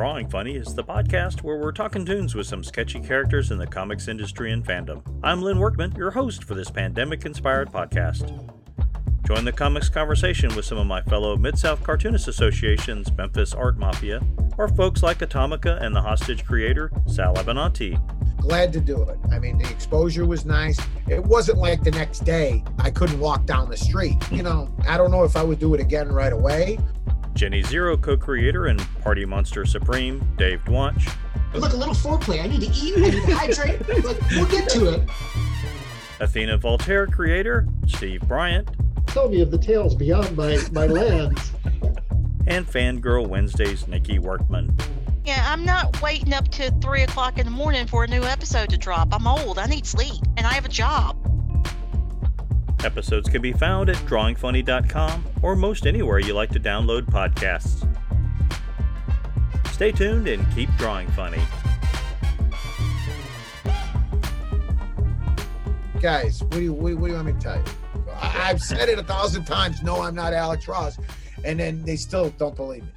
Drawing Funny is the podcast where we're talking tunes with some sketchy characters in the comics industry and fandom. I'm Lynn Workman, your host for this pandemic inspired podcast. Join the comics conversation with some of my fellow Mid South Cartoonist Association's Memphis Art Mafia, or folks like Atomika and the Hostage creator, Sal Abbinanti. Glad to do it. I mean, the exposure was nice. It wasn't like the next day I couldn't walk down the street. You know, I don't know if I would do it again right away. Jenny Zero co creator and Party Monster Supreme, Dave Dwonch. Look, a little foreplay. I need to eat, I need to hydrate. Look, we'll get to it. Athena Voltaire creator, Steve Bryant. Tell me of the tales beyond my, my lands. and Fangirl Wednesdays, Nikki Workman. Yeah, I'm not waiting up to 3 o'clock in the morning for a new episode to drop. I'm old, I need sleep, and I have a job. Episodes can be found at drawingfunny.com or most anywhere you like to download podcasts. Stay tuned and keep drawing funny. Guys, what do you, what, do you want me to tell you? I've said it a thousand times. No, I'm not Alex Ross. And then they still don't believe me.